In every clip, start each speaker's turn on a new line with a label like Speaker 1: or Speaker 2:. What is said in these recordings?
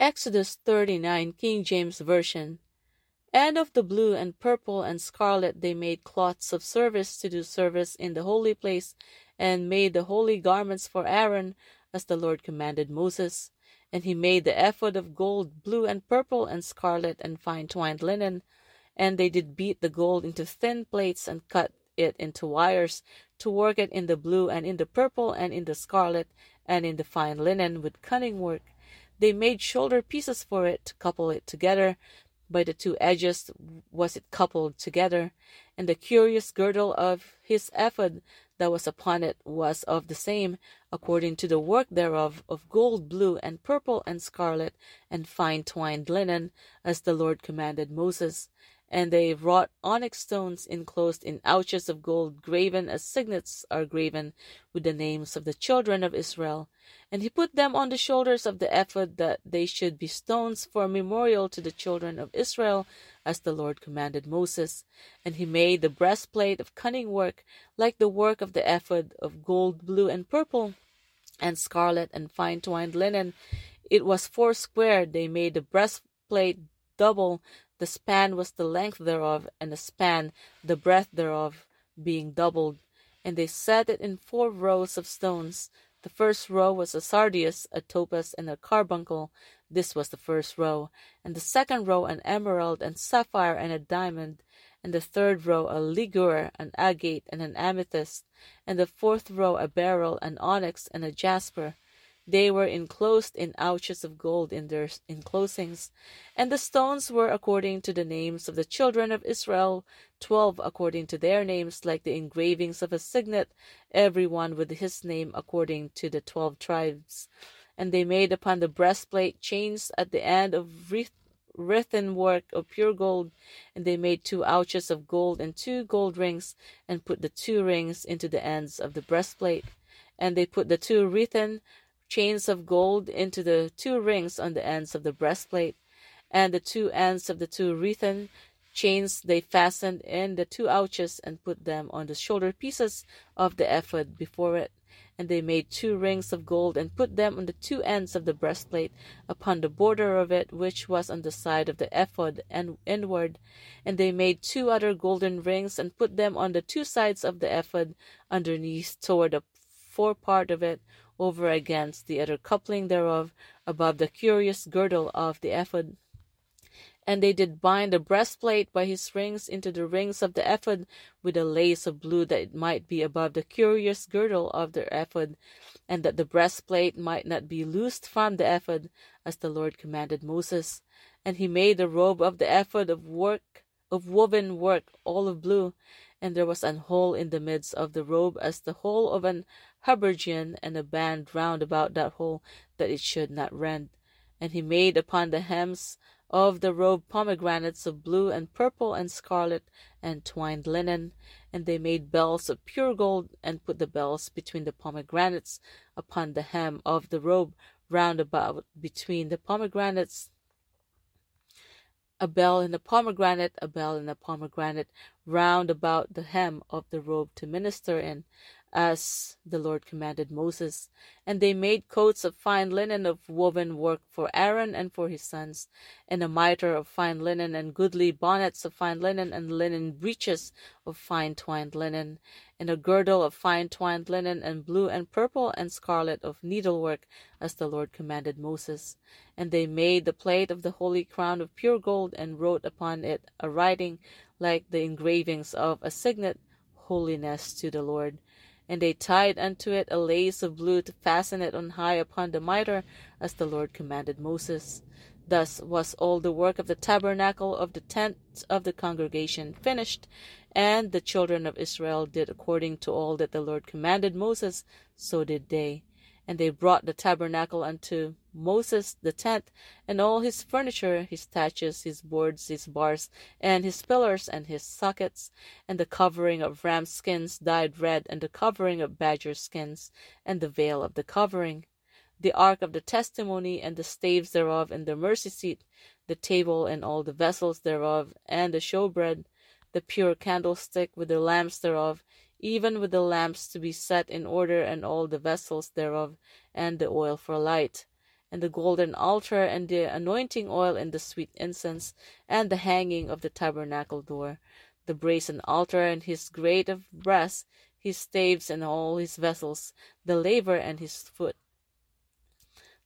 Speaker 1: Exodus 39, King James Version. And of the blue and purple and scarlet they made cloths of service to do service in the holy place, and made the holy garments for Aaron, as the Lord commanded Moses. And he made the ephod of gold, blue and purple and scarlet and fine twined linen. And they did beat the gold into thin plates and cut it into wires to work it in the blue and in the purple and in the scarlet and in the fine linen with cunning work. They made shoulder pieces for it to couple it together. By the two edges was it coupled together, and the curious girdle of his ephod that was upon it was of the same, according to the work thereof, of gold, blue, and purple, and scarlet, and fine twined linen, as the Lord commanded Moses. And they wrought onyx stones enclosed in ouches of gold, graven as signets are graven with the names of the children of Israel. And he put them on the shoulders of the ephod, that they should be stones for a memorial to the children of Israel, as the Lord commanded Moses. And he made the breastplate of cunning work, like the work of the ephod, of gold, blue, and purple, and scarlet, and fine twined linen. It was foursquare. They made the breastplate double. The span was the length thereof, and the span the breadth thereof, being doubled. And they set it in four rows of stones. The first row was a sardius, a topaz, and a carbuncle. This was the first row. And the second row an emerald, and sapphire, and a diamond. And the third row a ligure, an agate, and an amethyst. And the fourth row a beryl, an onyx, and a jasper. They were enclosed in ouches of gold in their enclosings, and the stones were according to the names of the children of Israel, twelve according to their names, like the engravings of a signet, every one with his name according to the twelve tribes. And they made upon the breastplate chains at the end of wreathen work of pure gold, and they made two ouches of gold and two gold rings, and put the two rings into the ends of the breastplate. And they put the two wreathen chains of gold into the two rings on the ends of the breastplate, and the two ends of the two wreathen chains they fastened in the two ouches and put them on the shoulder pieces of the ephod before it. And they made two rings of gold and put them on the two ends of the breastplate upon the border of it, which was on the side of the ephod and inward. And they made two other golden rings and put them on the two sides of the ephod underneath toward the fore part of it, over against the other coupling thereof, above the curious girdle of the ephod. And they did bind the breastplate by his rings into the rings of the ephod with a lace of blue, that it might be above the curious girdle of the ephod, and that the breastplate might not be loosed from the ephod, as the Lord commanded Moses. And he made the robe of the ephod of work of woven work, all of blue, and there was an hole in the midst of the robe as the hole of an habergeon, and a band round about that hole, that it should not rend. And he made upon the hems of the robe pomegranates of blue and purple and scarlet and twined linen, and they made bells of pure gold, and put the bells between the pomegranates upon the hem of the robe round about between the pomegranates a bell in a pomegranate, a bell in a pomegranate, round about the hem of the robe to minister in, as the Lord commanded Moses. And they made coats of fine linen of woven work for Aaron and for his sons, and a mitre of fine linen, and goodly bonnets of fine linen, and linen breeches of fine twined linen, and a girdle of fine twined linen, and blue and purple and scarlet of needlework, as the Lord commanded Moses. And they made the plate of the holy crown of pure gold, and wrote upon it a writing like the engravings of a signet, holiness to the Lord. And they tied unto it a lace of blue to fasten it on high upon the mitre, as the Lord commanded Moses. Thus was all the work of the tabernacle of the tent of the congregation finished, and the children of Israel did according to all that the Lord commanded Moses, so did they. And they brought the tabernacle unto Moses the tent, and all his furniture, his taches, his boards, his bars, and his pillars, and his sockets, and the covering of ram skins dyed red, and the covering of badger skins, and the veil of the covering, the ark of the testimony, and the staves thereof, and the mercy seat, the table, and all the vessels thereof, and the showbread, the pure candlestick with the lamps thereof, even with the lamps to be set in order, and all the vessels thereof, and the oil for light, and the golden altar, and the anointing oil, and the sweet incense, and the hanging of the tabernacle door, the brazen altar, and his grate of brass, his staves, and all his vessels, the laver, and his foot.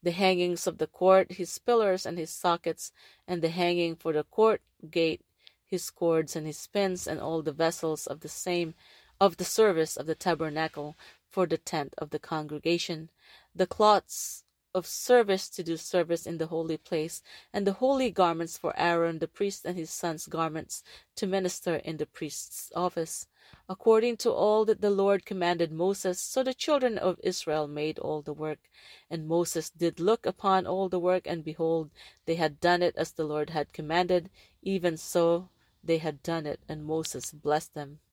Speaker 1: The hangings of the court, his pillars and his sockets, and the hanging for the court gate, his cords and his pins, and all the vessels of the same of the service of the tabernacle for the tent of the congregation, the cloths of service to do service in the holy place, and the holy garments for Aaron the priest and his sons' garments to minister in the priest's office. According to all that the Lord commanded Moses, so the children of Israel made all the work. And Moses did look upon all the work, and behold, they had done it as the Lord had commanded, even so they had done it, and Moses blessed them.